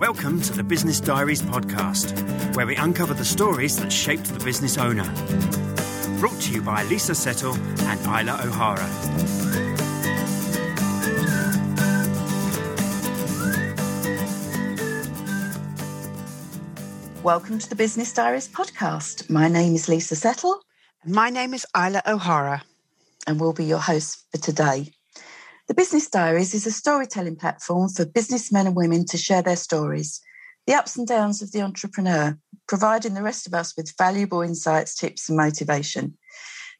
Welcome to the Business Diaries podcast, where we uncover the stories that shaped the business owner. Brought to you by Lisa Settle and Isla O'Hara. Welcome to the Business Diaries podcast. My name is Lisa Settle. And my name is Isla O'Hara. And we'll be your hosts for today. The Business Diaries is a storytelling platform for businessmen and women to share their stories, the ups and downs of the entrepreneur, providing the rest of us with valuable insights, tips, and motivation.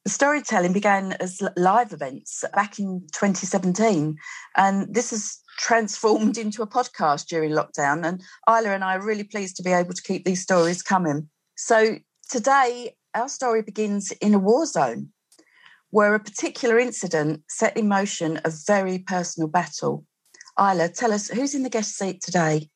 The storytelling began as live events back in 2017, and this has transformed into a podcast during lockdown. And Isla and I are really pleased to be able to keep these stories coming. So today, our story begins in a war zone where a particular incident set in motion a very personal battle. Isla, tell us who's in the guest seat today?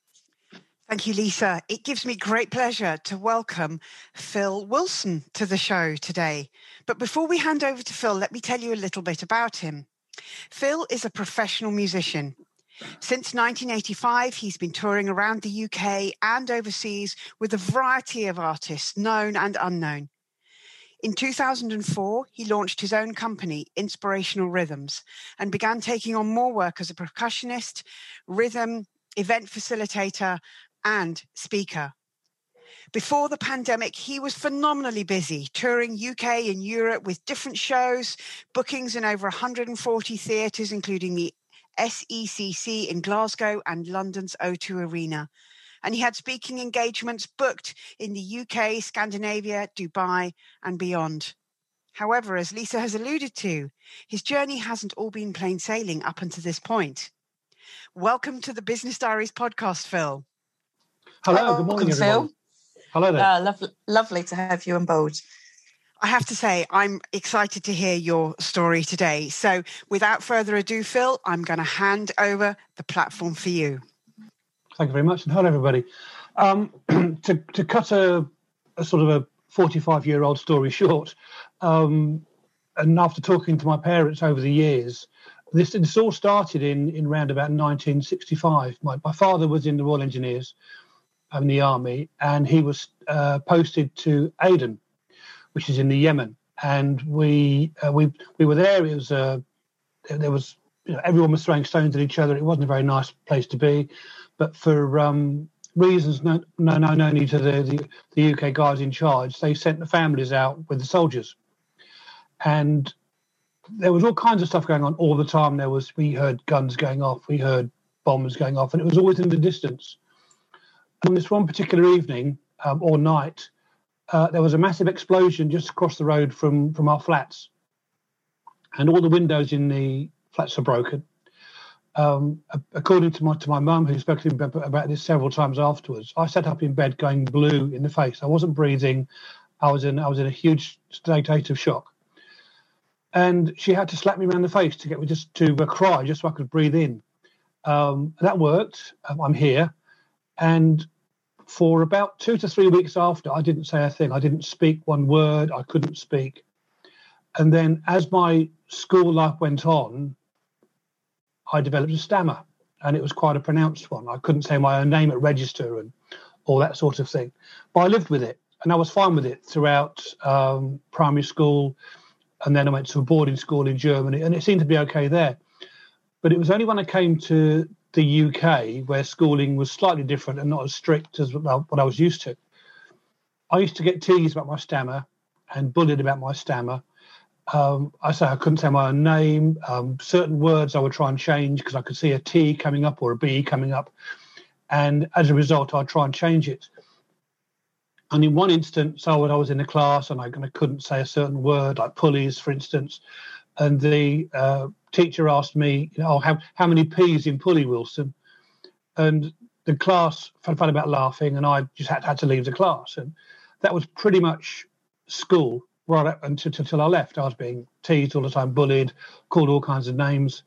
Thank you, Lisa. It gives me great pleasure to welcome Phil Wilson to the show today. But before we hand over to Phil, let me tell you a little bit about him. Phil is a professional musician. Since 1985, he's been touring around the UK and overseas with a variety of artists, known and unknown. In 2004, he launched his own company, Inspirational Rhythms, and began taking on more work as a percussionist, rhythm, event facilitator, and speaker. Before the pandemic, he was phenomenally busy, touring UK and Europe with different shows, bookings in over 140 theatres, including the SECC in Glasgow and London's O2 Arena and he had speaking engagements booked in the UK, Scandinavia, Dubai, and beyond. However, as Lisa has alluded to, his journey hasn't all been plain sailing up until this point. Welcome to the Business Diaries podcast, Phil. Hello, Hello good morning, everyone. Phil. Hello there. Uh, lovely, lovely to have you on board. I have to say, I'm excited to hear your story today. So, without further ado, Phil, I'm going to hand over the platform for you. Thank you very much, and hello everybody. Um, to to cut a, a, sort of a 45 year old story short, um, and after talking to my parents over the years, this, this all started in in around about 1965. My, my father was in the Royal Engineers in the army, and he was uh, posted to Aden, which is in the Yemen, and we uh, we we were there. It was uh, there was you know, everyone was throwing stones at each other. It wasn't a very nice place to be but for um, reasons no, no, no, need to the, the, the UK guys in charge, they sent the families out with the soldiers. And there was all kinds of stuff going on all the time. There was, we heard guns going off, we heard bombs going off, and it was always in the distance. On this one particular evening um, or night, uh, there was a massive explosion just across the road from, from our flats. And all the windows in the flats are broken um, according to my to my mum, who spoke to me about this several times afterwards, I sat up in bed going blue in the face. I wasn't breathing. I was in I was in a huge state of shock, and she had to slap me around the face to get me just to uh, cry, just so I could breathe in. Um, that worked. Um, I'm here, and for about two to three weeks after, I didn't say a thing. I didn't speak one word. I couldn't speak. And then, as my school life went on, I developed a stammer, and it was quite a pronounced one. I couldn't say my own name at register and all that sort of thing. But I lived with it, and I was fine with it throughout um, primary school, and then I went to a boarding school in Germany, and it seemed to be okay there. But it was only when I came to the UK where schooling was slightly different and not as strict as what I was used to. I used to get teased about my stammer and bullied about my stammer um, I say I couldn't say my own name. Um, certain words I would try and change because I could see a T coming up or a B coming up, and as a result, I'd try and change it. And in one instance, I was in a class and I, and I couldn't say a certain word, like pulleys, for instance, and the uh, teacher asked me, oh, how how many P's in pulley, Wilson? And the class felt about laughing, and I just had, had to leave the class, and that was pretty much school right until I left. I was being teased all the time, bullied, called all kinds of names,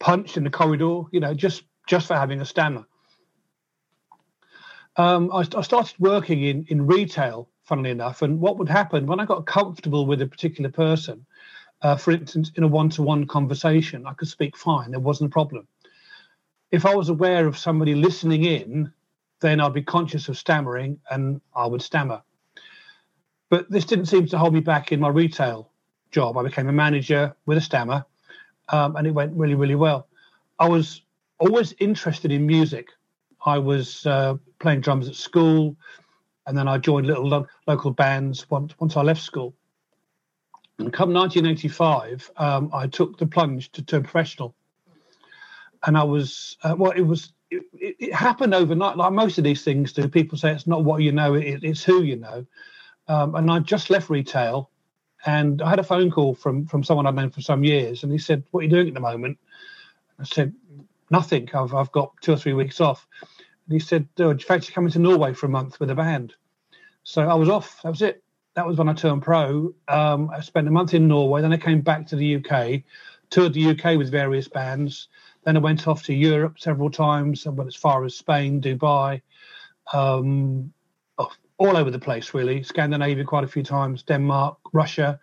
punched in the corridor, you know, just just for having a stammer. Um, I, I, started working in, in retail, funnily enough, and what would happen when I got comfortable with a particular person, uh, for instance, in a one to one conversation, I could speak fine, there wasn't a problem. If I was aware of somebody listening in then I'd be conscious of stammering and I would stammer. But this didn't seem to hold me back in my retail job. I became a manager with a stammer, um, and it went really, really well. I was always interested in music. I was uh, playing drums at school, and then I joined little lo- local bands once once I left school. And come 1985, um, I took the plunge to turn professional, and I was uh, well. It was it, it, happened overnight, like most of these things do. People say it's not what you know; it, it's who you know. Um, and I just left retail, and I had a phone call from from someone I'd known for some years, and he said, "What are you doing at the moment?" I said, "Nothing. I've I've got two or three weeks off." And he said, oh, "Do you fancy coming to Norway for a month with a band?" So I was off. That was it that was when I turned pro. Um, I spent a month in Norway. Then I came back to the UK, toured the UK with various bands. Then I went off to Europe several times. I went as far as Spain, Dubai, um, oh, all over the place, really. Scandinavia quite a few times, Denmark, Russia,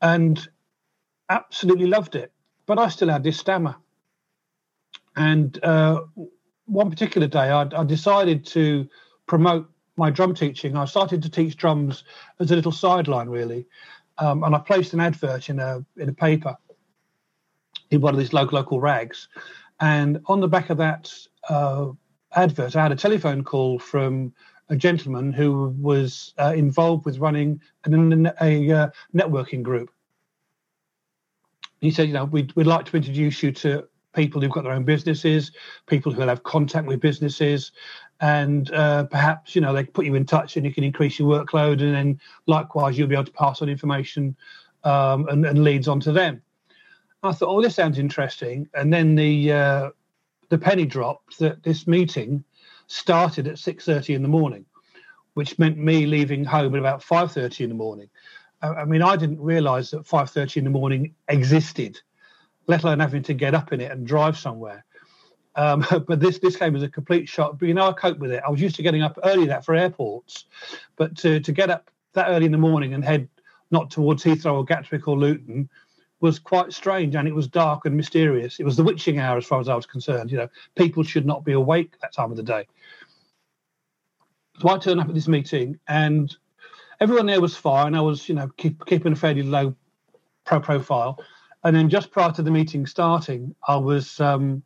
and absolutely loved it. But I still had this stammer. And uh, one particular day, I, I decided to promote my drum teaching, I started to teach drums as a little sideline, really. Um, and I placed an advert in a in a paper in one of these local local rags, and on the back of that uh, advert, I had a telephone call from a gentleman who was uh, involved with running an, a, uh, networking group. He said, you know, we'd, we'd like to introduce you to people who've got their own businesses, people who have contact with businesses, and uh, perhaps you know they put you in touch and you can increase your workload, and then likewise you'll be able to pass on information um, and, and, leads on to them. I thought, oh, this sounds interesting, and then the uh, the penny dropped that this meeting started at six thirty in the morning, which meant me leaving home at about five thirty in the morning. I mean, I didn't realise that five thirty in the morning existed let alone having to get up in it and drive somewhere. Um, but this this came as a complete shock. But you know, I cope with it. I was used to getting up early that for airports, but to to get up that early in the morning and head not towards Heathrow or Gatwick or Luton was quite strange, and it was dark and mysterious. It was the witching hour, as far as I was concerned. You know, people should not be awake that time of the day. So I turned up at this meeting, and everyone there was fine. I was, you know, keep, keeping a fairly low pro profile and then just prior to the meeting starting, I was um,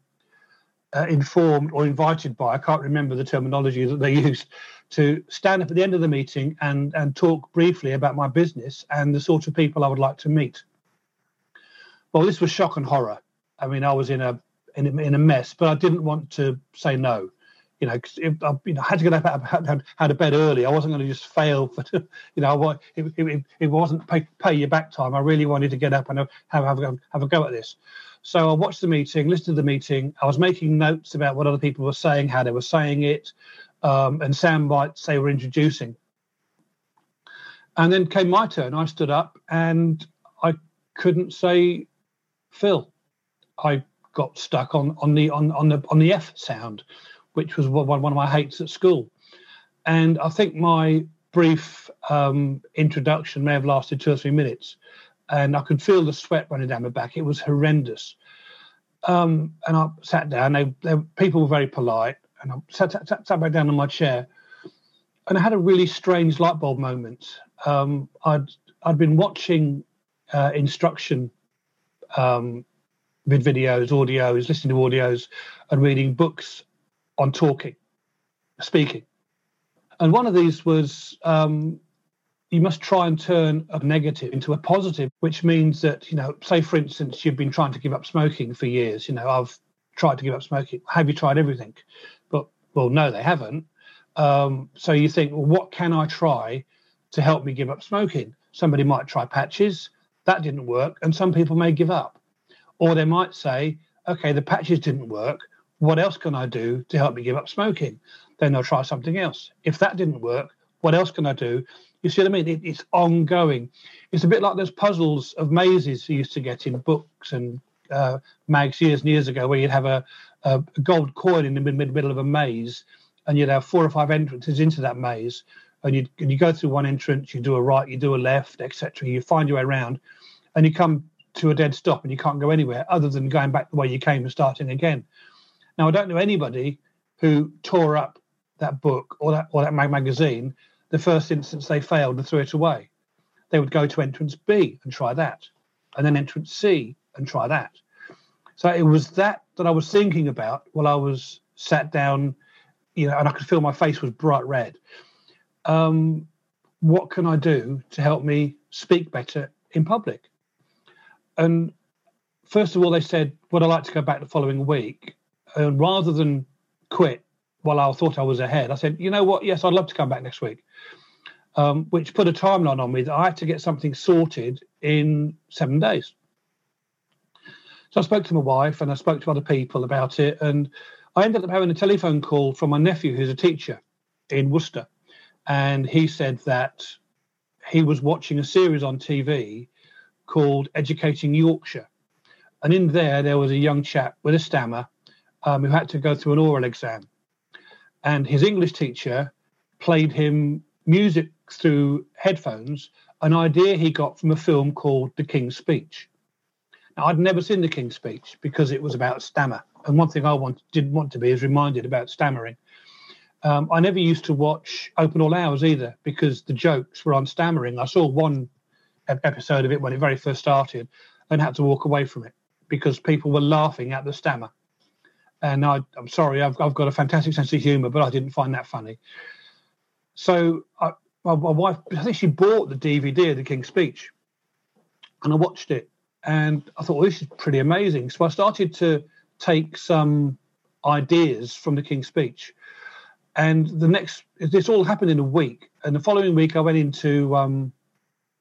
uh, informed or invited by, I can't remember the terminology that they used, to stand up at the end of the meeting and, and talk briefly about my business and the sort of people I would like to meet. Well, this was shock and horror. I mean, I was in a in a, in a mess, but I didn't want to say no you know, if I you know, had to get up, had, had a bed early. I wasn't going to just fail for, you know, it, it, it wasn't pay, pay your back time. I really wanted to get up and have, have, a, have a go at this. So I watched the meeting, listened to the meeting. I was making notes about what other people were saying, how they were saying it, um, and sound bites they were introducing. And then came my turn. I stood up and I couldn't say Phil. I got stuck on on the on on the on the F sound which was one, one of my hates at school. And I think my brief um, introduction may have lasted two or three minutes, and I could feel the sweat running down my back. It was horrendous. Um, and I sat down. They, they, people were very polite, and I sat, sat, sat, back down on my chair, and I had a really strange light bulb moment. Um, I'd I'd been watching uh, instruction um, vid videos, audios, listening to audios, and reading books on talking, speaking. And one of these was um, you must try and turn a negative into a positive, which means that, you know, say for instance, you've been trying to give up smoking for years. You know, I've tried to give up smoking. Have you tried everything? But, well, no, they haven't. Um, so you think, well, what can I try to help me give up smoking? Somebody might try patches. That didn't work. And some people may give up. Or they might say, okay, the patches didn't work what else can I do to help me give up smoking? Then they'll try something else. If that didn't work, what else can I do? You see what I mean? It, it's ongoing. It's a bit like those puzzles of mazes you used to get in books and uh, mags years and years ago, where you'd have a, a gold coin in the mid- middle of a maze, and you'd have four or five entrances into that maze, and you and you go through one entrance, you do a right, you do a left, etc. You find your way around, and you come to a dead stop, and you can't go anywhere other than going back the way you came and starting again. Now, I don't know anybody who tore up that book or that or that mag- magazine, the first instance they failed and threw it away. They would go to entrance B and try that, and then entrance C and try that. So it was that that I was thinking about while I was sat down, you know, and I could feel my face was bright red. Um, what can I do to help me speak better in public? And first of all, they said, Would I like to go back the following week? And rather than quit while I thought I was ahead, I said, You know what? Yes, I'd love to come back next week. Um, which put a timeline on me that I had to get something sorted in seven days. So I spoke to my wife and I spoke to other people about it. And I ended up having a telephone call from my nephew, who's a teacher in Worcester. And he said that he was watching a series on TV called Educating Yorkshire. And in there, there was a young chap with a stammer um, who had to go through an oral exam. And his English teacher played him music through headphones, an idea he got from a film called The King's Speech. Now, I'd never seen The King's Speech because it was about stammer. And one thing I want, didn't want to be is reminded about stammering. Um, I never used to watch Open All Hours either because the jokes were on stammering. I saw one episode of it when it very first started and had to walk away from it because people were laughing at the stammer. And I, am sorry, I've, I've got a fantastic sense of humour, but I didn't find that funny. So I, my, my wife, I think she bought the DVD of the King's Speech, and I watched it, and I thought, well, this is pretty amazing. So I started to take some ideas from the King's Speech, and the next, this all happened in a week, and the following week I went into um,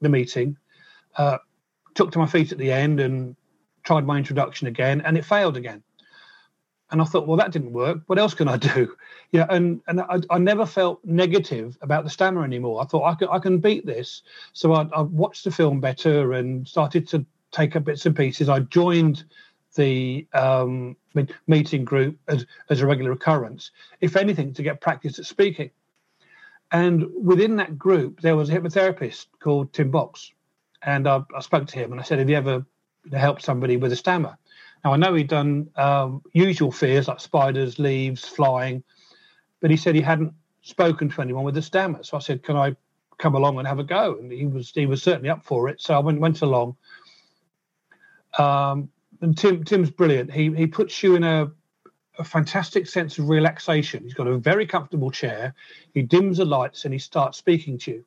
the meeting, uh, took to my feet at the end, and tried my introduction again, and it failed again. And I thought, well, that didn't work. What else can I do? Yeah, and and I, I never felt negative about the stammer anymore. I thought I can I can beat this. So I, I watched the film better and started to take up bits and pieces. I joined the um, meeting group as, as a regular occurrence, if anything, to get practice at speaking. And within that group, there was a hypnotherapist called Tim Box. And I, I spoke to him and I said, Have you ever helped somebody with a stammer? Now, I know he'd done um, usual fears like spiders, leaves, flying, but he said he hadn't spoken to anyone with a stammer. So I said, Can I come along and have a go? And he was he was certainly up for it. So I went, went along. Um, and Tim Tim's brilliant. He he puts you in a, a fantastic sense of relaxation. He's got a very comfortable chair. He dims the lights and he starts speaking to you.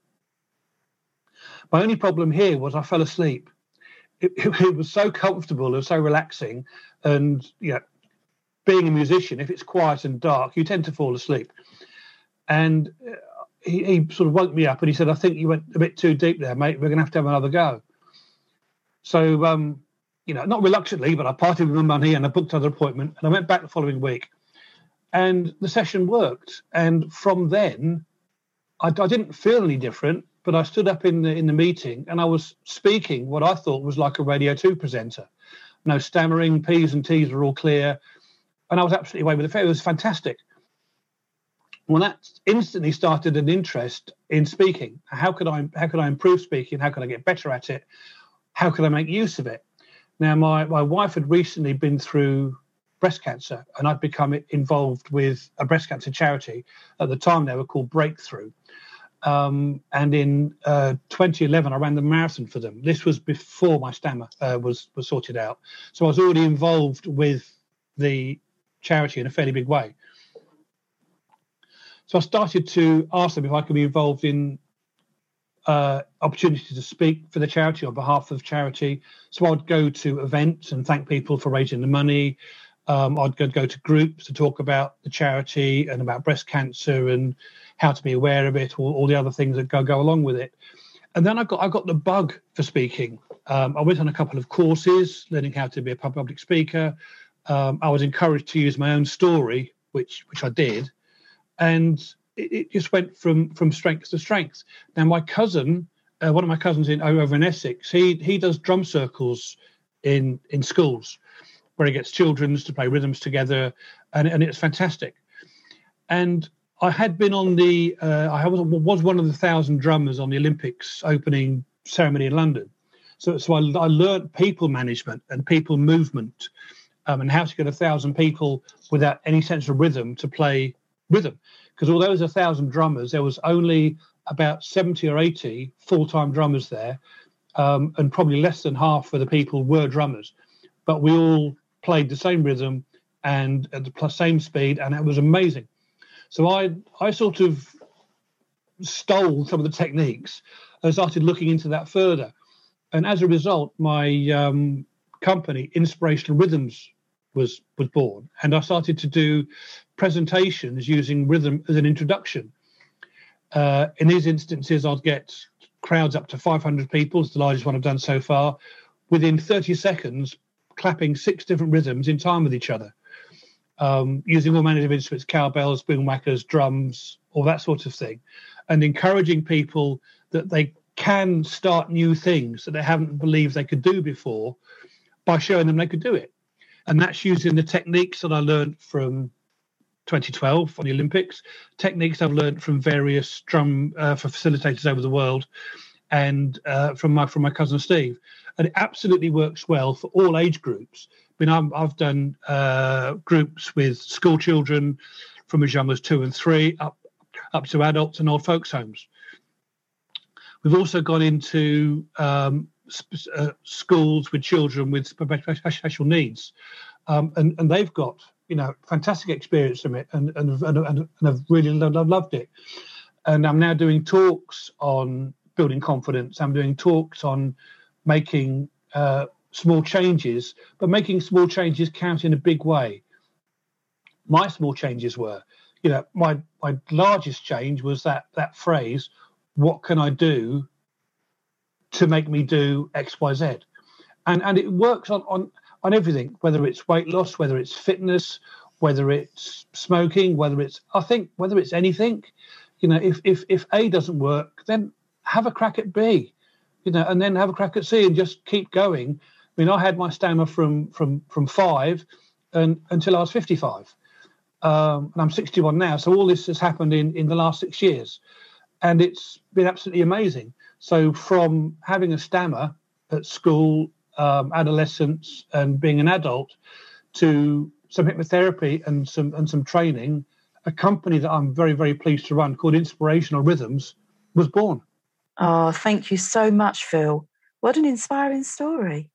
My only problem here was I fell asleep. It, it, it was so comfortable and so relaxing, and you know, being a musician, if it's quiet and dark, you tend to fall asleep. And uh, he, he, sort of woke me up and he said, "I think you went a bit too deep there, mate. We're going to have to have another go." So um, you know, not reluctantly, but I parted with my money and I booked another appointment and I went back the following week. And the session worked. And from then, I, I didn't feel any different, but I stood up in the in the meeting and I was speaking what I thought was like a Radio 2 presenter. No stammering, P's and T's were all clear. And I was absolutely away with the fair. It was fantastic. Well, that instantly started an interest in speaking. How could I how could I improve speaking? How could I get better at it? How could I make use of it? Now, my, my wife had recently been through breast cancer, and I'd become involved with a breast cancer charity. At the time, they were called Breakthrough. Um, and in uh, 2011, I ran the marathon for them. This was before my stammer uh, was was sorted out, so I was already involved with the charity in a fairly big way. So I started to ask them if I could be involved in uh, opportunity to speak for the charity on behalf of charity. So I'd go to events and thank people for raising the money. Um, I'd go, go to groups to talk about the charity and about breast cancer and how to be aware of it, all, all the other things that go go along with it. And then I got I got the bug for speaking. Um, I went on a couple of courses learning how to be a public speaker. Um, I was encouraged to use my own story, which which I did, and it, it just went from from strength to strength. Now, my cousin, uh, one of my cousins in over in Essex, he he does drum circles in in schools where he gets children to play rhythms together, and and it's fantastic. And I had been on the uh, I was was one of the thousand drummers on the Olympics opening ceremony in London. So so I, I learned people management and people movement. Um, and how to get a thousand people without any sense of rhythm to play rhythm because although there was a thousand drummers, there was only about 70 or 80 full-time drummers there, um, and probably less than half of the people were drummers. But we all played the same rhythm and at the same speed, and it was amazing. So I I sort of stole some of the techniques and started looking into that further. And as a result, my um, company, Inspirational Rhythms, was was born, and I started to do presentations using rhythm as an introduction. Uh, in these instances, I'd get crowds up to 500 people, it's the largest one I've done so far, within 30 seconds, clapping six different rhythms in time with each other, um, using all manner of instruments, cowbells, boomwhackers, drums, all that sort of thing, and encouraging people that they can start new things that they haven't believed they could do before by showing them they could do it. And that's using the techniques that I learned from 2012 on the Olympics, techniques I've learned from various drum uh, facilitators over the world, and uh, from my from my cousin Steve, and it absolutely works well for all age groups. I mean, i have done uh, groups with school children from as young as two and three up up to adults and old folks' homes. We've also gone into um, sp- uh, schools with children with special needs, um, and and they've got you know fantastic experience from it, and and and, and, I've really loved, it. And I'm now doing talks on building confidence. I'm doing talks on making uh, small changes, but making small changes count in a big way. My small changes were, you know, my my largest change was that that phrase, "What can I do to make me do X, Y, Z?" And and it works on on on everything, whether it's weight loss, whether it's fitness, whether it's smoking, whether it's I think whether it's anything, you know, if if if A doesn't work, then have a crack at B, you know, and then have a crack at C and just keep going. I mean, I had my stammer from from from five and until I was fifty five. Um, and I'm 61 now, so all this has happened in in the last six years, and it's been absolutely amazing. So from having a stammer at school um, adolescence and being an adult to some hypnotherapy and some and some training, a company that I'm very very pleased to run called Inspirational Rhythms was born. Oh, thank you so much, Phil. What an inspiring story.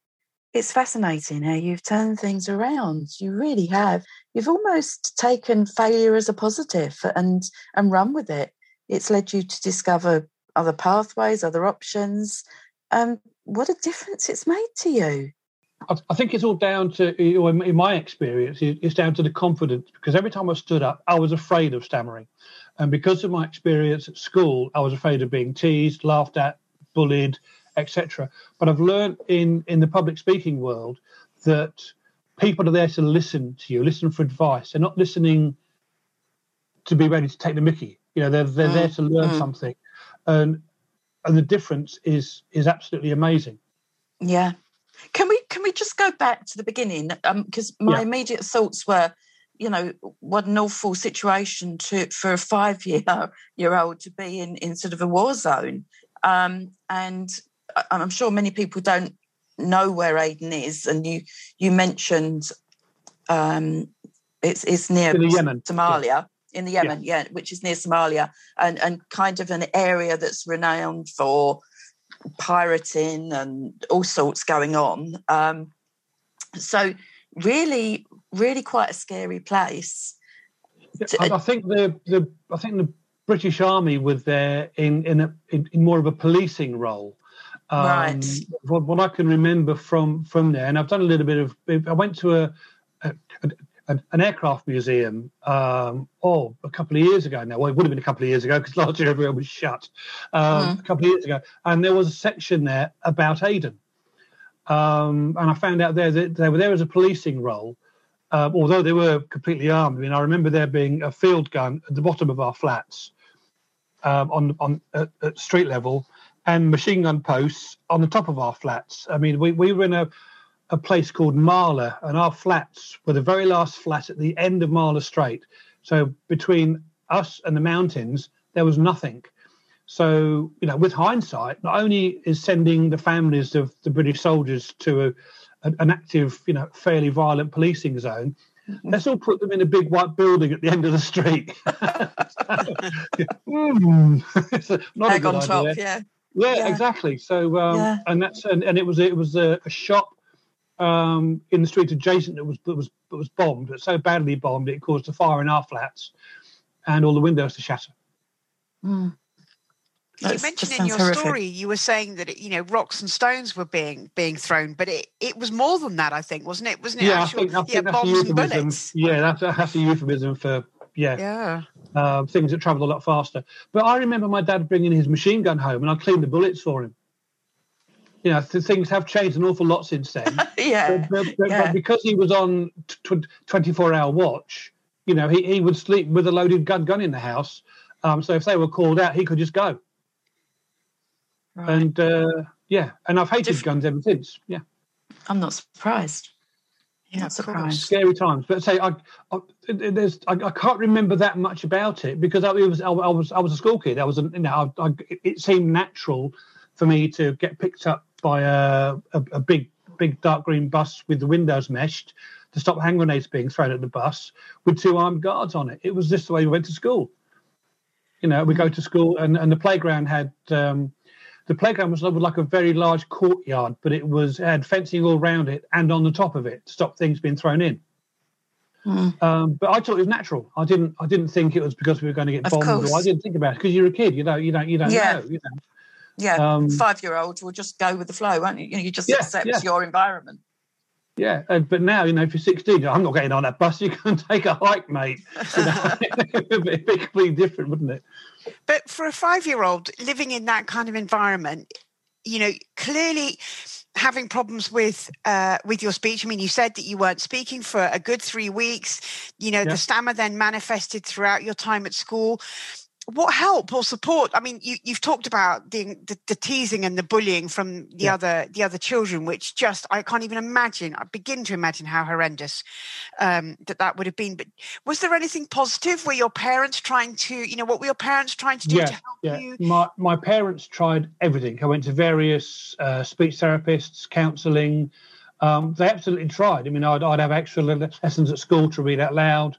It's fascinating how you've turned things around. You really have. You've almost taken failure as a positive and and run with it. It's led you to discover other pathways, other options. Um, what a difference it's made to you. I think it's all down to, in my experience, it's down to the confidence because every time I stood up, I was afraid of stammering. And because of my experience at school, I was afraid of being teased, laughed at, bullied, etc. But I've learned in, in the public speaking world that people are there to listen to you, listen for advice. They're not listening to be ready to take the mickey. You know, they're, they're mm, there to learn mm. something. And and the difference is is absolutely amazing. Yeah. Can we can we just go back to the beginning? Because um, my yeah. immediate thoughts were, you know, what an awful situation to for a five year year old to be in in sort of a war zone. Um, and I'm sure many people don't know where Aden is. And you you mentioned um, it's it's near Somalia. Yeah in the Yemen, yeah. yeah, which is near Somalia, and and kind of an area that's renowned for pirating and all sorts going on. Um, so really, really quite a scary place. To, I, I think the the I think the British Army was there in in, a, in, in more of a policing role. Um, right. What, what, I can remember from from there, and I've done a little bit of. I went to a, a, an, an aircraft museum um, oh a couple of years ago now. Well, it would have been a couple of years ago because last year everywhere was shut. Um, mm. A couple of years ago, and there was a section there about Aden, um, and I found out there that they were there as a policing role. Uh, although they were completely armed, I mean, I remember there being a field gun at the bottom of our flats um, on on at, at street level, and machine gun posts on the top of our flats. I mean, we, we were in a a place called Ma'alla, and our flats were the very last flat at the end of Ma'alla Straight. So between us and the mountains, there was nothing. So, you know, with hindsight, not only is sending the families of the British soldiers to a, an active, you know, fairly violent policing zone, let's all put them in a big white building at the end of the street. mm. not Egg on top, yeah. yeah. yeah. exactly. So, um, yeah. and that's and, and it was it was a, a shop um, in the street adjacent that was that was that was bombed. It so badly bombed it caused a fire in our flats, and all the windows to shatter. Mm. you mentioned in your horrific. story, you were saying that it, you know rocks and stones were being being thrown, but it, it was more than that. I think wasn't it? Wasn't it? Yeah, actual, I think, I think yeah, bombs and bullets. Yeah, that's, that's a euphemism for yeah, yeah. Uh, things that travelled a lot faster. But I remember my dad bringing his machine gun home, and I cleaned the bullets for him. You know, th- things have changed an awful lot since then. yeah. But, but, yeah. but, because he was on twenty-four hour watch, you know, he, he would sleep with a loaded gun gun in the house. Um, so if they were called out, he could just go. Right. And uh, yeah, and I've hated Dif- guns ever since. Yeah, I'm not surprised. Yeah, not surprised. Scary times, but say I, I there's I, I, can't remember that much about it because I, it was I, I, was I was a school kid. I was you know I, it seemed natural for me to get picked up by a, a, a big big dark green bus with the windows meshed to stop hand grenades being thrown at the bus with two armed guards on it. It was just the way we went to school. You know, we go to school and, and the playground had um, the playground was like a very large courtyard, but it was it had fencing all around it and on the top of it to stop things being thrown in. Mm. Um, but I thought it was natural. I didn't. I didn't think it was because we were going to get bombed. Or I didn't think about it because you're a kid. You know. You don't. You don't yeah. know. You know. Yeah. Um, Five year olds will just go with the flow, won't you? You, know, you just yeah, accept yeah. your environment. Yeah, uh, but now you know if you're 16, I'm not getting on that bus. You can take a hike, mate. You know, it'd be completely different, wouldn't it? But for a five year old living in that kind of environment, you know, clearly having problems with uh, with your speech. I mean, you said that you weren't speaking for a good three weeks. You know, yeah. the stammer then manifested throughout your time at school what help or support? I mean you, you've talked about the, the, the teasing and the bullying from the yeah. other the other children which just i can't even imagine i begin to imagine how horrendous um, that that would have been. But was there anything positive? Were your parents trying to you know what were your parents trying to do yeah, to help yeah. you? My, my parents tried everything. I went to various uh, speech therapists counselling. Um, they absolutely tried. I mean I'd, I'd have extra lessons at school to read out loud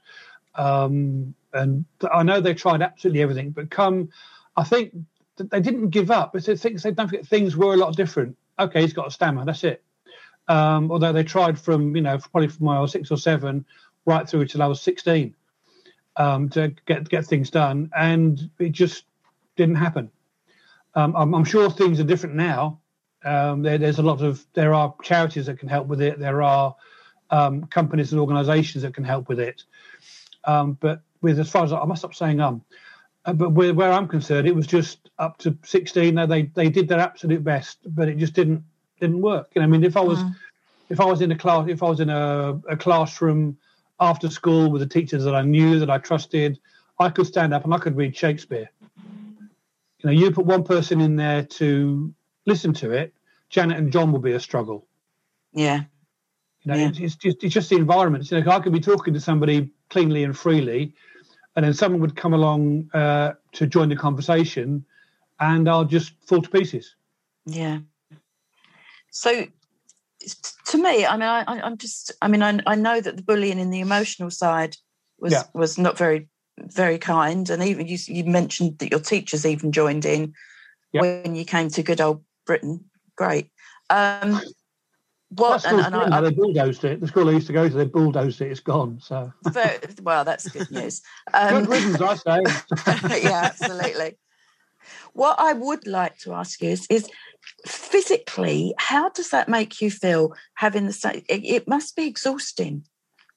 um, and I know they tried absolutely everything, but come, I think they didn't give up. But things, they don't forget things were a lot different. Okay, he's got a stammer. That's it. Um, although they tried from you know probably from when I was six or seven right through till I was sixteen um, to get get things done, and it just didn't happen. Um, I'm, I'm, sure things are different now. Um, there, there's a lot of there are charities that can help with it. There are um, companies and organisations that can help with it. Um, but with as far as I must stop saying um, uh, but where, where I'm concerned, it was just up to 16. They they did their absolute best, but it just didn't didn't work. You know, I mean, if I was mm. if I was in a class, if I was in a, a classroom after school with the teachers that I knew that I trusted, I could stand up and I could read Shakespeare. You know, you put one person in there to listen to it, Janet and John will be a struggle. Yeah. You know, yeah. it's, just it's just the environment. You know, I could be talking to somebody cleanly and freely, and then someone would come along uh, to join the conversation, and I'll just fall to pieces. Yeah. So, to me, I mean, I, am just, I mean, I, I know that the bullying in the emotional side was yeah. was not very very kind, and even you you mentioned that your teachers even joined in yeah. when you came to good old Britain. Great. Um, what and, and I, they bulldozed it. The school I used to go to, they bulldozed it. It's gone. So well, that's good news. Um, good riddance, I say. yeah, absolutely. What I would like to ask you is, is physically, how does that make you feel? Having the same, it, it must be exhausting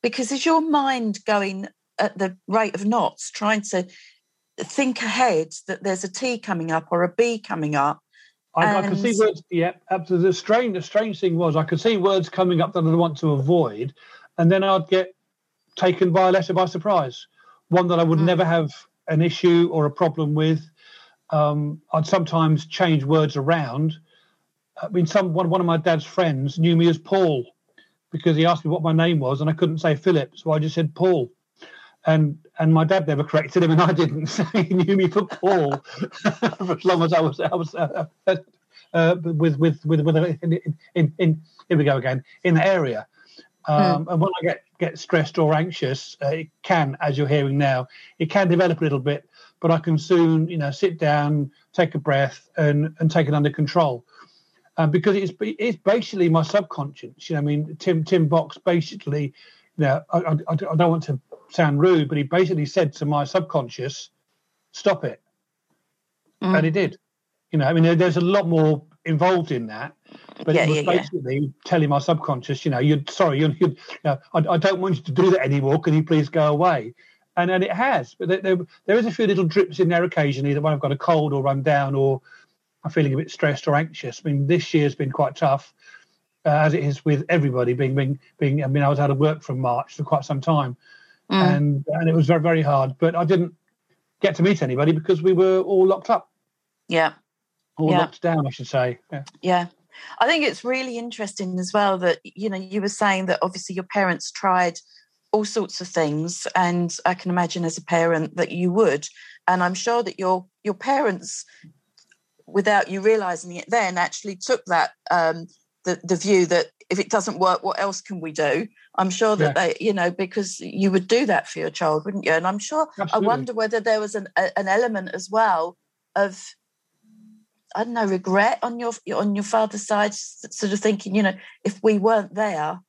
because is your mind going at the rate of knots, trying to think ahead that there's a T coming up or a B coming up I, I, could see words. Yeah, absolutely. The strange, the strange thing was I could see words coming up that I'd want to avoid, and then I'd get taken by a letter by surprise. One that I would mm. never have an issue or a problem with. Um, I'd sometimes change words around. I mean, some one one of my dad's friends knew me as Paul because he asked me what my name was, and I couldn't say Philip, so I just said Paul and and my dad never corrected him, and I didn't. So he knew me for Paul for as long as I was I was uh, uh, uh, with with with with in, in, in, here we go again in the area. Um, mm. And when I get get stressed or anxious, uh, it can, as you're hearing now, it can develop a little bit. But I can soon, you know, sit down, take a breath, and and take it under control. Um, because it's it's basically my subconscious. You know, I mean, Tim Tim Box basically, you know, I, I, I don't want to sound rude, but he basically said to my subconscious, "Stop it," mm. and he did. You know, I mean, there's a lot more involved in that, but yeah, it was yeah, basically yeah. telling my subconscious, you know, you're sorry, you're, you're you know, I, I, don't want you to do that anymore. Can you please go away? And and it has, but there, there, there is a few little drips in there occasionally that when I've got a cold or run down or I'm feeling a bit stressed or anxious. I mean, this year's been quite tough, uh, as it is with everybody. Being being being, I mean, I was out of work from March for quite some time, mm. and and it was very very hard. But I didn't get to meet anybody because we were all locked up. Yeah, all yeah. locked down, I should say. Yeah. yeah. I think it's really interesting as well that you know you were saying that obviously your parents tried all sorts of things, and I can imagine as a parent that you would, and I'm sure that your your parents without you realizing it then actually took that um, the, the view that if it doesn't work what else can we do i'm sure that yeah. they you know because you would do that for your child wouldn't you and i'm sure Absolutely. i wonder whether there was an, a, an element as well of i don't know regret on your on your father's side sort of thinking you know if we weren't there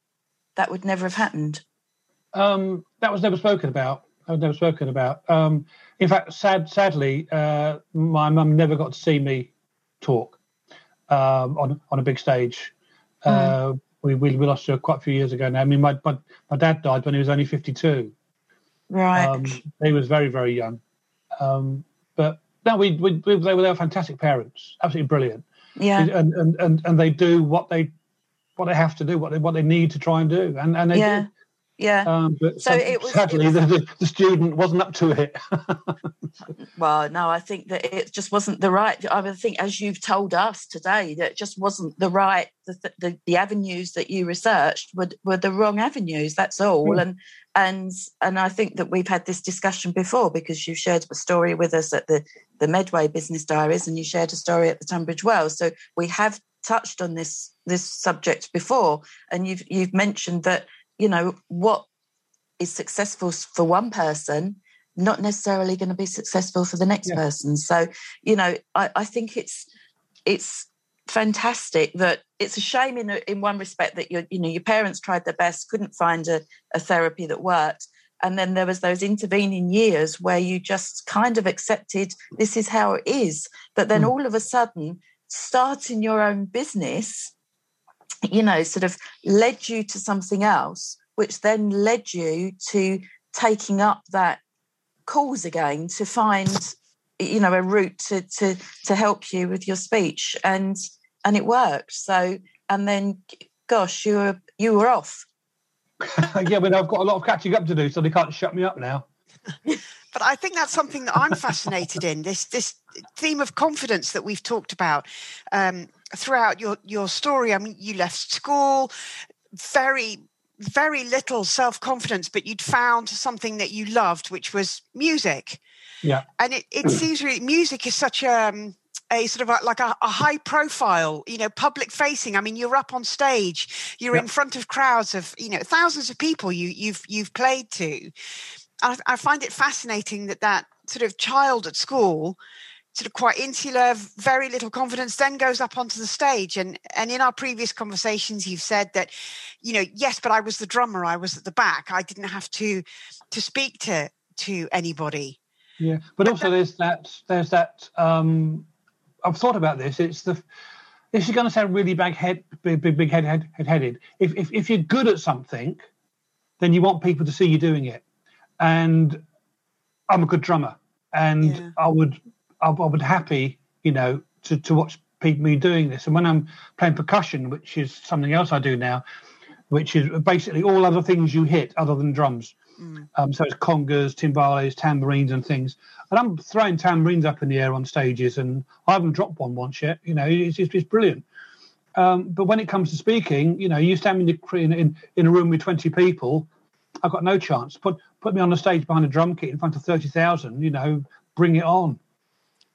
that would never have happened um, that was never spoken about i was never spoken about um, in fact, sad, sadly, uh, my mum never got to see me talk um, on on a big stage. Mm. We, we, we lost her quite a few years ago now. I mean, my my, my dad died when he was only fifty two. Right. Um, he was very very young. Um, but no, we, we, we they were they were fantastic parents, absolutely brilliant. Yeah. And and and, and they do what they what they have to do, what they what they need to try and do, and and they yeah. Yeah. Um, but so it was, sadly, it was, the, the, student wasn't up to it. well, no, I think that it just wasn't the right. I think, as you've told us today, that it just wasn't the right. The, the, the avenues that you researched were, were the wrong avenues. That's all. Mm. And and and I think that we've had this discussion before because you shared a story with us at the the Medway Business Diaries, and you shared a story at the Tunbridge Wells. So we have touched on this this subject before, and you've you've mentioned that you know, what is successful for one person not necessarily going to be successful for the next yeah. person. So, you know, I, I, think it's it's fantastic that it's a shame in in one respect that your you know your parents tried their best, couldn't find a, a therapy that worked, and then there was those intervening years where you just kind of accepted this is how it is. But then mm. all of a sudden, starting your own business you know, sort of led you to something else, which then led you to taking up that cause again to find, you know, a route to to to help you with your speech, and and it worked. So, and then, gosh, you were you were off. yeah, but I've got a lot of catching up to do, so they can't shut me up now. but I think that's something that I'm fascinated in this this theme of confidence that we've talked about. Um, throughout your your story. I mean, you left school, very very little self confidence, but you'd found something that you loved, which was music. Yeah, and it it seems really music is such a um, a sort of a, like a, a, high profile, you know, public facing. I mean, you're up on stage, you're in front of crowds of, you know, thousands of people you, you've you've played to. I, I, find it fascinating that that sort of child at school sort of quite insular, very little confidence, then goes up onto the stage. And and in our previous conversations, you've said that, you know, yes, but I was the drummer, I was at the back, I didn't have to to speak to to anybody. Yeah, but also there's that there's that. Um, I've thought about this. It's the this is going to sound really big head, big big, big head, head, head headed. If, if if you're good at something, then you want people to see you doing it. And I'm a good drummer, and yeah. I would I, would happy, you know, to, to watch people me doing this. And when I'm playing percussion, which is something else I do now, which is basically all other things you hit other than drums. Mm. Um, so it's congas, timbales, tambourines, and things. And I'm throwing tambourines up in the air on stages, and I haven't dropped one once yet. You know, it's, it's, it's brilliant. Um, but when it comes to speaking, you know, you stand in, the, in, in a room with 20 people, I've got no chance. Put put me on the stage behind a drum kit in front of 30,000, you know, bring it on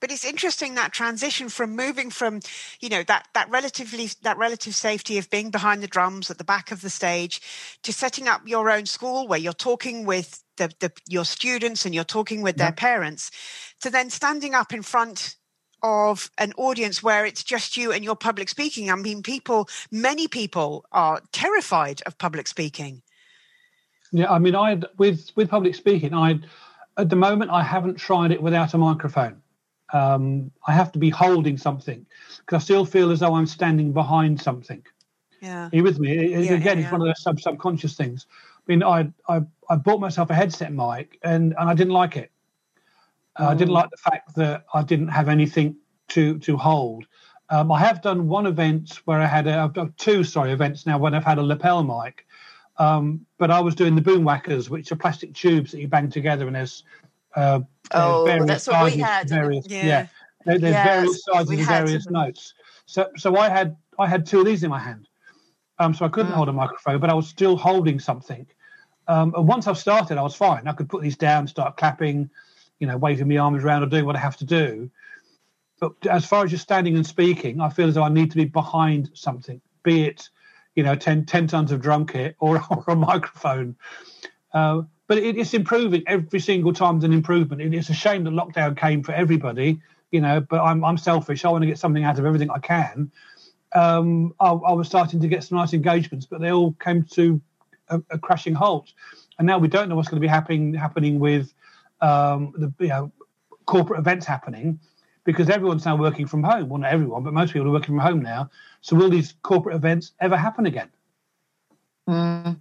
but it's interesting that transition from moving from you know that that relatively that relative safety of being behind the drums at the back of the stage to setting up your own school where you're talking with the, the your students and you're talking with yeah. their parents to then standing up in front of an audience where it's just you and your public speaking. I mean, people, many people are terrified of public speaking. Yeah, I mean, I with with public speaking, I at the moment I haven't tried it without a microphone. Um, I have to be holding something because I still feel as though I'm standing behind something. Yeah, Are you with me? It, yeah, again, yeah, it's one of those sub subconscious things. I mean, I, I I bought myself a headset mic and and I didn't like it. Uh, I didn't mm. like the fact that I didn't have anything to to hold. Um, I have done one event where I had a, I've two sorry events now when I've had a lapel mic, um, but I was doing the Boomwhackers, which are plastic tubes that you bang together, and there's uh, oh, that's what we had. Various, yeah, yeah. There, there's yes, various sizes and various notes. So so I had I had two of these in my hand, um, so I couldn't mm. hold a microphone, but I was still holding something. Um, and once I've started, I was fine. I could put these down, start clapping, you know, waving my arms around or doing what I have to do. But as far as just standing and speaking, I feel as though I need to be behind something, be it, you know, 10, 10 tons of drum kit or, or a microphone. Uh, but it, it's improving every single time. There's an improvement. It, it's a shame that lockdown came for everybody, you know. But I'm I'm selfish. I want to get something out of everything I can. Um, I, I, was starting to get some nice engagements, but they all came to a, a crashing halt. And now we don't know what's going to be happening happening with um, the you know corporate events happening because everyone's now working from home. Well, not everyone, but most people are working from home now. So will these corporate events ever happen again? Mm.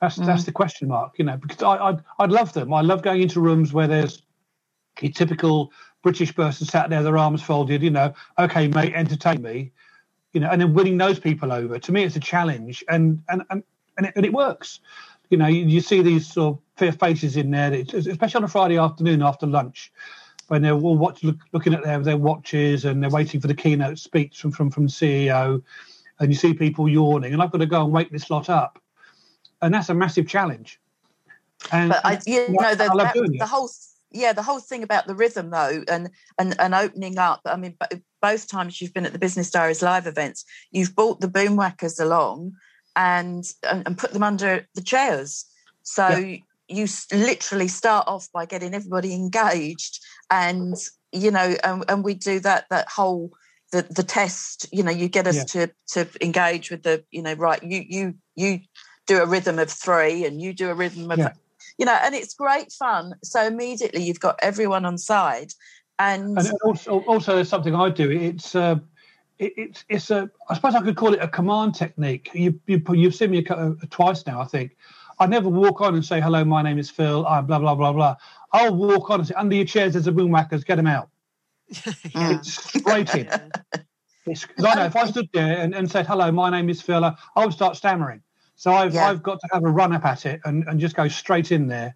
That's mm. that's the question mark, you know. Because I I'd, I'd love them. I love going into rooms where there's a typical British person sat there, their arms folded. You know, okay, mate, entertain me. You know, and then winning those people over. To me, it's a challenge, and and and and it, and it works. You know, you, you see these sort of fair faces in there, especially on a Friday afternoon after lunch when they're all watch, look, looking at their, their watches and they're waiting for the keynote speech from, from, from the CEO, and you see people yawning, and I've got to go and wake this lot up. And that's a massive challenge. And but I, you know, the, that, the whole yeah, the whole thing about the rhythm though, and and and opening up. I mean, both times you've been at the Business Diaries live events, you've brought the Boomwhackers along and and, and put them under the chairs. So yeah you literally start off by getting everybody engaged and you know and, and we do that that whole the the test you know you get us yeah. to to engage with the you know right you you you do a rhythm of three and you do a rhythm of yeah. you know and it's great fun so immediately you've got everyone on side and, and also, also there's something i do it's uh it, it's it's a I suppose I could call it a command technique. You, you you've seen me a, a, twice now, I think, I never walk on and say, hello, my name is Phil, I'm blah, blah, blah, blah. I'll walk on and say, under your chairs, there's a Boomwhackers, get them out. yeah. It's straight in. It's, I know if I stood there and, and said, hello, my name is Phil, I would start stammering. So I've, yeah. I've got to have a run up at it and, and just go straight in there.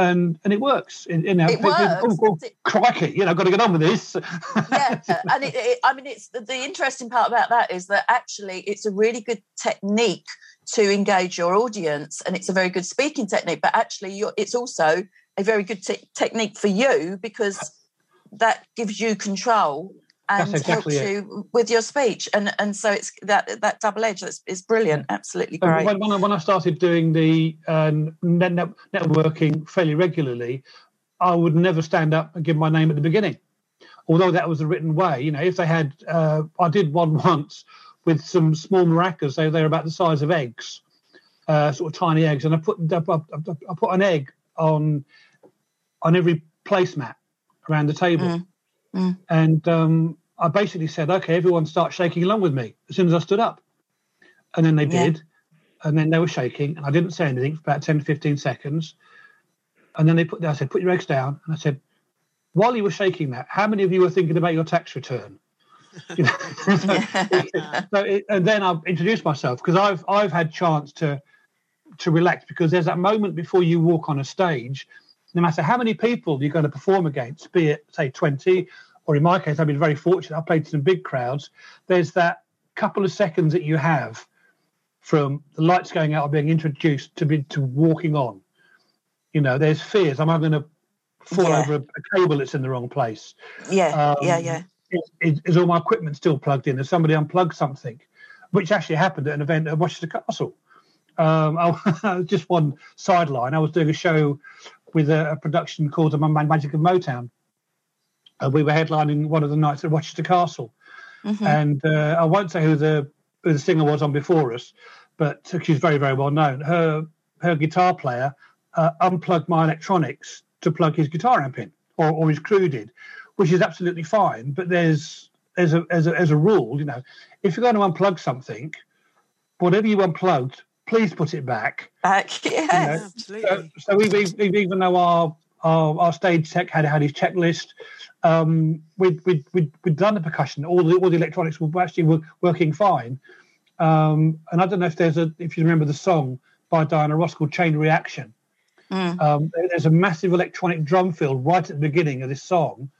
And and it works. You know, it works. Oh, oh, crikey, you know, got to get on with this. yeah, and it, it, I mean, it's the, the interesting part about that is that actually it's a really good technique to engage your audience and it's a very good speaking technique but actually it's also a very good technique for you because that gives you control and exactly helps it. you with your speech and and so it's that that double edge is, is brilliant absolutely great when, when, I, when I started doing the uh, net, net, networking fairly regularly i would never stand up and give my name at the beginning although that was a written way you know if they had uh, i did one once with some small maracas. They they're about the size of eggs, uh, sort of tiny eggs. And I put I, I, put an egg on on every placemat around the table, mm. Mm. and um, I basically said, "Okay, everyone start shaking along with me." As soon as I stood up, and then they yeah. did, and then they were shaking, and I didn't say anything for about 10 to 15 seconds, and then they put I said, "Put your eggs down," and I said, "While you were shaking that, how many of you were thinking about your tax return?" so, so it, and then I've introduced myself because I've I've had chance to to relax because there's that moment before you walk on a stage. No matter how many people you're going to perform against, be it say 20, or in my case, I've been very fortunate. I've played some big crowds. There's that couple of seconds that you have from the lights going out or being introduced to be to walking on. You know, there's fears. Am I going to fall Yeah. over a, a cable that's in the wrong place. Yeah, Um, yeah, yeah. Is, is, all my equipment still plugged in? Has somebody unplugged something? Which actually happened at an event at Rochester Castle. Um, I, just one sideline. I was doing a show with a, a production called The Ma- Magic of Motown. Uh, we were headlining one of the nights at Rochester Castle, Mhm. and uh, I won't say who the who the singer was on before us, but she's very very well known. Her her guitar player uh, unplugged my electronics to plug his guitar amp in, or, or his crew did, which is absolutely fine. But there's as a, as a as a rule, you know, if you're going to unplug something, whatever you unplugged, please put it back. Back, yes. know, Absolutely. So, so we, we, we, even though our, our our stage tech had had his checklist, um, we'd, we'd, we'd, we'd done the percussion. All the all the electronics were actually wo- working fine. Um, and I don't know if there's a if you remember the song by Diana Ross called Chain Reaction. Mm. Um, there's a massive electronic drum fill right at the beginning of this song.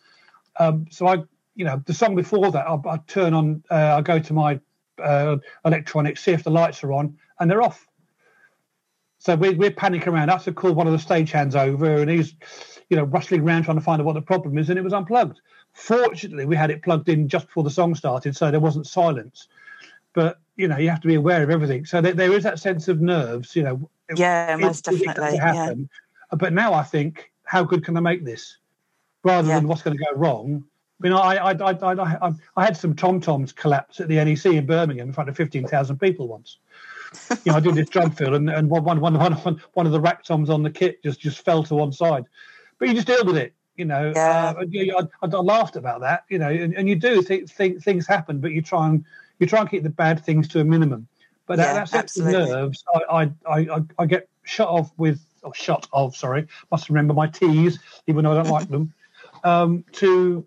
Um, so I, you know, the song before that, I, I turn on, uh, I go to my uh, electronics, see if the lights are on, and they're off. So we're, we're panicking around. I have to call one of the stagehands over, and he's, you know, rustling around trying to find out what the problem is, and it was unplugged. Fortunately, we had it plugged in just before the song started, so there wasn't silence. But you know, you have to be aware of everything. So there, there is that sense of nerves. You know, Yeah, it- most it- it definitely. Yeah. But now I think, how good can I make this, rather Yeah. than what's going to go wrong? I mean, I I, I, I, I, I had some tom toms collapse at the NEC in Birmingham in front of fifteen thousand people once. You know, I did this drum fill, and and one one one one one of the rack toms on the kit just just fell to one side. But you just deal with it. You know, Yeah. uh, you- I, I, laughed about that. You know, and, and you do think think things happen, but you try and you try and keep the bad things to a minimum. But that, Yeah, that of nerves, I, I, I, I- get shut off with, or shot of, sorry, must remember my T's, even though I don't like them, um, to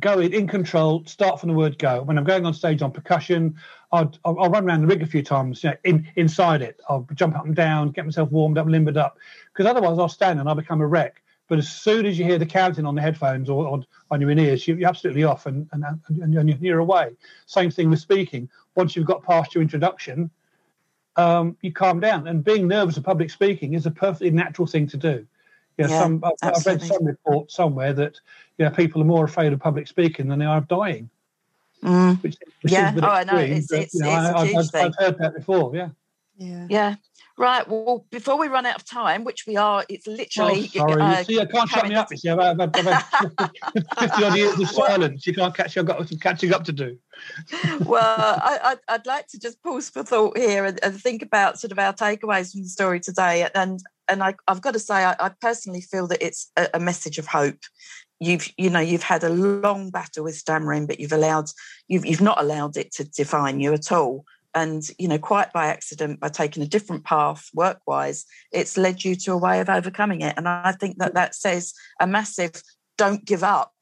go in, in control, start from the word go. When I'm going on stage on percussion, I'd, I'll, I'll run around the rig a few times, you know, in, inside it. I'll jump up and down, get myself warmed up, limbered up, because otherwise I'll stand and I'll become a wreck. But as soon as you hear the counting on the headphones or on, on your in-ears, you, you're absolutely off and, and, and, and you're away. Same thing with speaking. Once you've got past your introduction, um, you calm down. And being nervous of public speaking is a perfectly natural thing to do. You know, Yeah, some, I've, I've read some report somewhere that you know, people are more afraid of public speaking than they are of dying. Mm. Which, which Yeah. seems a bit Oh, I know. extreme, It's- but, it's- you know, it's a I, I've, huge I've, thing. I've heard that before. Yeah. Yeah. Yeah. Right. Well, before we run out of time, which we are, it's Oh, literally. sorry. uh, you see, I can't shut me up. You see, I've, I've, I've had 50 odd years of silence. You can't catch. I've got some catching up to do. well, I, I'd, I'd like to just pause for thought here and, and think about sort of our takeaways from the story today. And and I, I've got to say, I, I personally feel that it's a, a message of hope. You've you know you've had a long battle with stammering, but you've allowed you've you've not allowed it to define you at all. And you know, quite by accident, by taking a different path work-wise, it's led you to a way of overcoming it. And I think that that says a massive "don't give up"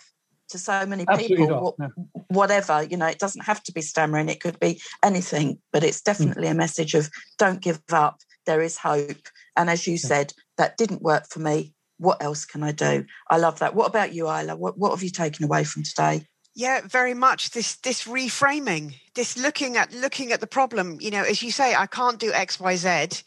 to so many Absolutely people. not. What- no. whatever you know it doesn't have to be stammering it could be anything but it's hmm. definitely a message of don't give up there is hope and as you said that didn't work for me what else can i do i love that what about you isla what, what have you taken away from today Yeah, very much. This this reframing, this looking at looking at the problem. You know, as you say, I can't do X, Y, Z,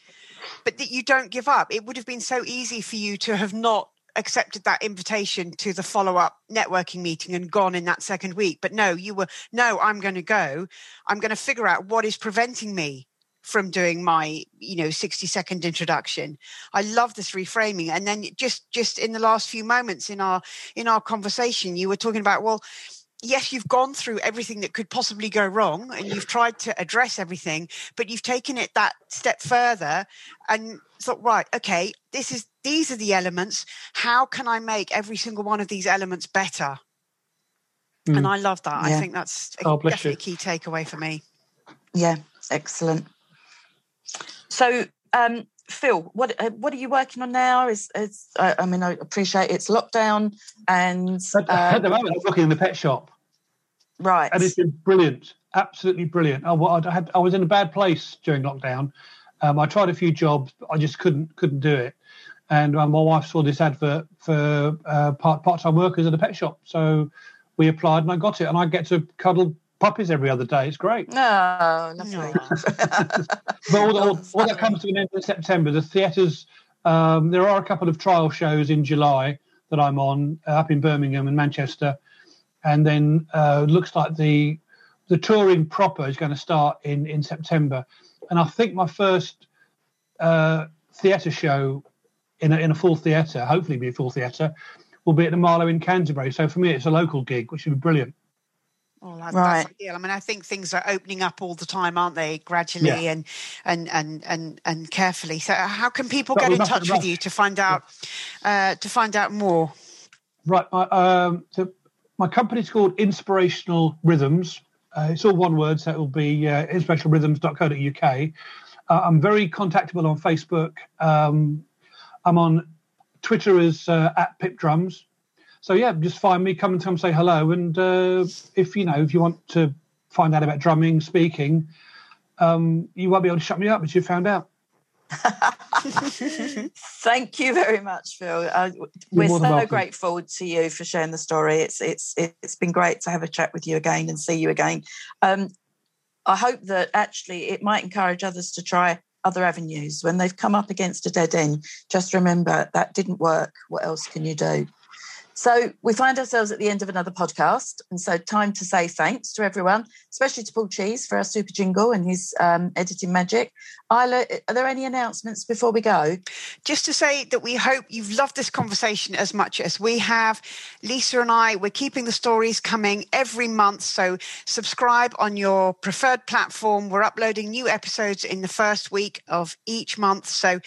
but that you don't give up. It would have been so easy for you to have not accepted that invitation to the follow up networking meeting and gone in that second week. But no, you were no. I'm going to go. I'm going to figure out what is preventing me from doing my you know 60 second introduction i love this reframing and then just just in the last few moments in our in our conversation you were talking about well yes, you've gone through everything that could possibly go wrong and you've tried to address everything, but you've taken it that step further and thought, right, okay, this is these are the elements. How can I make every single one of these elements better? Mm. And I love that. I think that's a, Oh, definitely a key takeaway for me. yeah excellent so um phil what uh, what are you working on now is is I, I mean i appreciate it's lockdown and At, at the um, moment, I'm looking in the pet shop, right and it's been brilliant, absolutely brilliant. I, I had, I was in a bad place during lockdown. Um, I tried a few jobs, but I just couldn't couldn't do it. And uh, my wife saw this advert for uh, part part time workers at a pet shop, so we applied and I got it, and I get to cuddle puppies every other day. It's great. no lovely No. But all, all, all that comes to an end in September. The theatres Um, there are a couple of trial shows in July that I'm on uh, up in Birmingham and Manchester, and then uh, looks like the the touring proper is going to start in in September, and I think my first uh, theatre show in a, in a full theatre, hopefully be a full theatre, will be at the Marlowe in Canterbury. So for me, it's a local gig, which would be brilliant. Oh, that, right. that's ideal. I mean, I think things are opening up all the time, aren't they? Gradually yeah. and, and and and and carefully. So, how can people but get in touch with you to find out yeah. uh, to find out more? Right. My, um, so my company's called Inspirational Rhythms. Uh, it's all one word, so it will be uh, inspirationalrhythms.co.uk. Uh, I'm very contactable on Facebook. Um, I'm on Twitter as uh, at Pip Drums so yeah, just find me, come and come say hello, and uh, if you know if you want to find out about drumming, speaking, um, you won't be able to shut me up as you found out. Thank you very much, Phil. Uh, we're so welcome. grateful to you for sharing the story. It's it's it's been great to have a chat with you again and see you again. Um, I hope that actually it might encourage others to try other avenues when they've come up against a dead end. Just remember that didn't work. What else can you do? So we find ourselves at the end of another podcast. And so time to say thanks to everyone, especially to Paul Cheese for our super jingle and his um, editing magic. Isla, are there any announcements before we go? Just to say that we hope you've loved this conversation as much as we have. Lisa and I, we're keeping the stories coming every month. So subscribe on your preferred platform. We're uploading new episodes in the first week of each month. So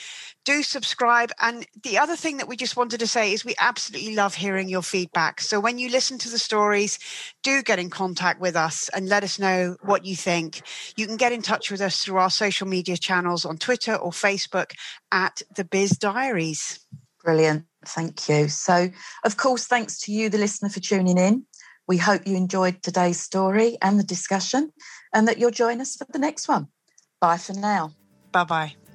do subscribe. And the other thing that we just wanted to say is we absolutely love hearing your feedback. So when you listen to the stories, do get in contact with us and let us know what you think. You can get in touch with us through our social media channels on Twitter or Facebook at the Biz Diaries. Brilliant. Thank you. So, of course, thanks to you, the listener, for tuning in. We hope you enjoyed today's story and the discussion and that you'll join us for the next one. Bye for now. Bye bye.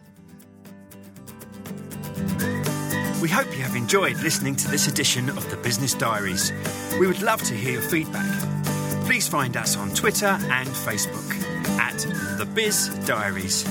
We hope you have enjoyed listening to this edition of the Business Diaries. We would love to hear your feedback. Please find us on Twitter and Facebook at The Biz Diaries.